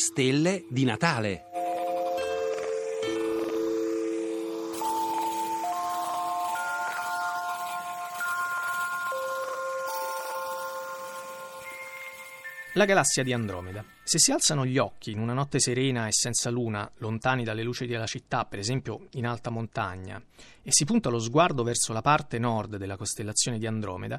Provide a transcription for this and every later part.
stelle di Natale. La galassia di Andromeda. Se si alzano gli occhi in una notte serena e senza luna, lontani dalle luci della città, per esempio in alta montagna, e si punta lo sguardo verso la parte nord della costellazione di Andromeda,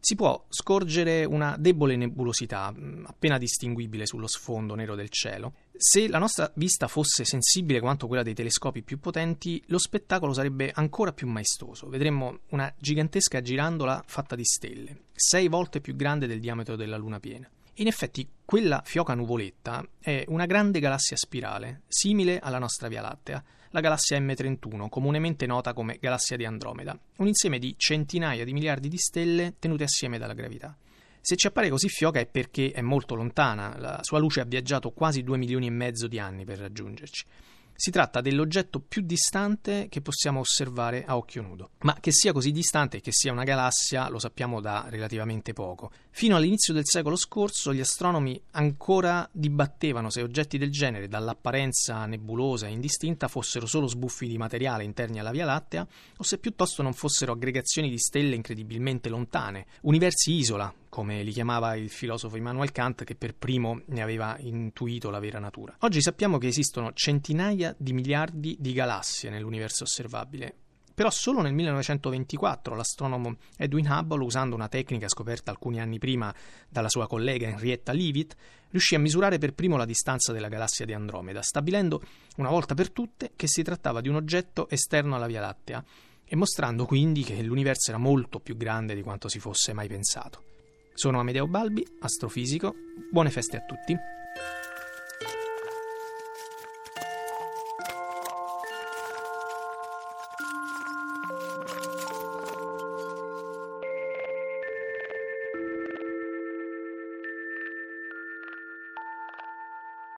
si può scorgere una debole nebulosità, mm, appena distinguibile sullo sfondo nero del cielo. Se la nostra vista fosse sensibile quanto quella dei telescopi più potenti, lo spettacolo sarebbe ancora più maestoso. Vedremmo una gigantesca girandola fatta di stelle, sei volte più grande del diametro della luna piena. In effetti, quella fioca nuvoletta è una grande galassia spirale, simile alla nostra Via Lattea, la galassia M31, comunemente nota come galassia di Andromeda, un insieme di centinaia di miliardi di stelle tenute assieme dalla gravità. Se ci appare così fioca è perché è molto lontana, la sua luce ha viaggiato quasi due milioni e mezzo di anni per raggiungerci. Si tratta dell'oggetto più distante che possiamo osservare a occhio nudo. Ma che sia così distante e che sia una galassia lo sappiamo da relativamente poco. Fino all'inizio del secolo scorso gli astronomi ancora dibattevano se oggetti del genere, dall'apparenza nebulosa e indistinta, fossero solo sbuffi di materiale interni alla Via Lattea o se piuttosto non fossero aggregazioni di stelle incredibilmente lontane, universi isola, come li chiamava il filosofo Immanuel Kant che per primo ne aveva intuito la vera natura. Oggi sappiamo che esistono centinaia di miliardi di galassie nell'universo osservabile. Però solo nel 1924 l'astronomo Edwin Hubble, usando una tecnica scoperta alcuni anni prima dalla sua collega Henrietta Leavitt, riuscì a misurare per primo la distanza della galassia di Andromeda, stabilendo una volta per tutte che si trattava di un oggetto esterno alla Via Lattea e mostrando quindi che l'universo era molto più grande di quanto si fosse mai pensato. Sono Amedeo Balbi, astrofisico. Buone feste a tutti.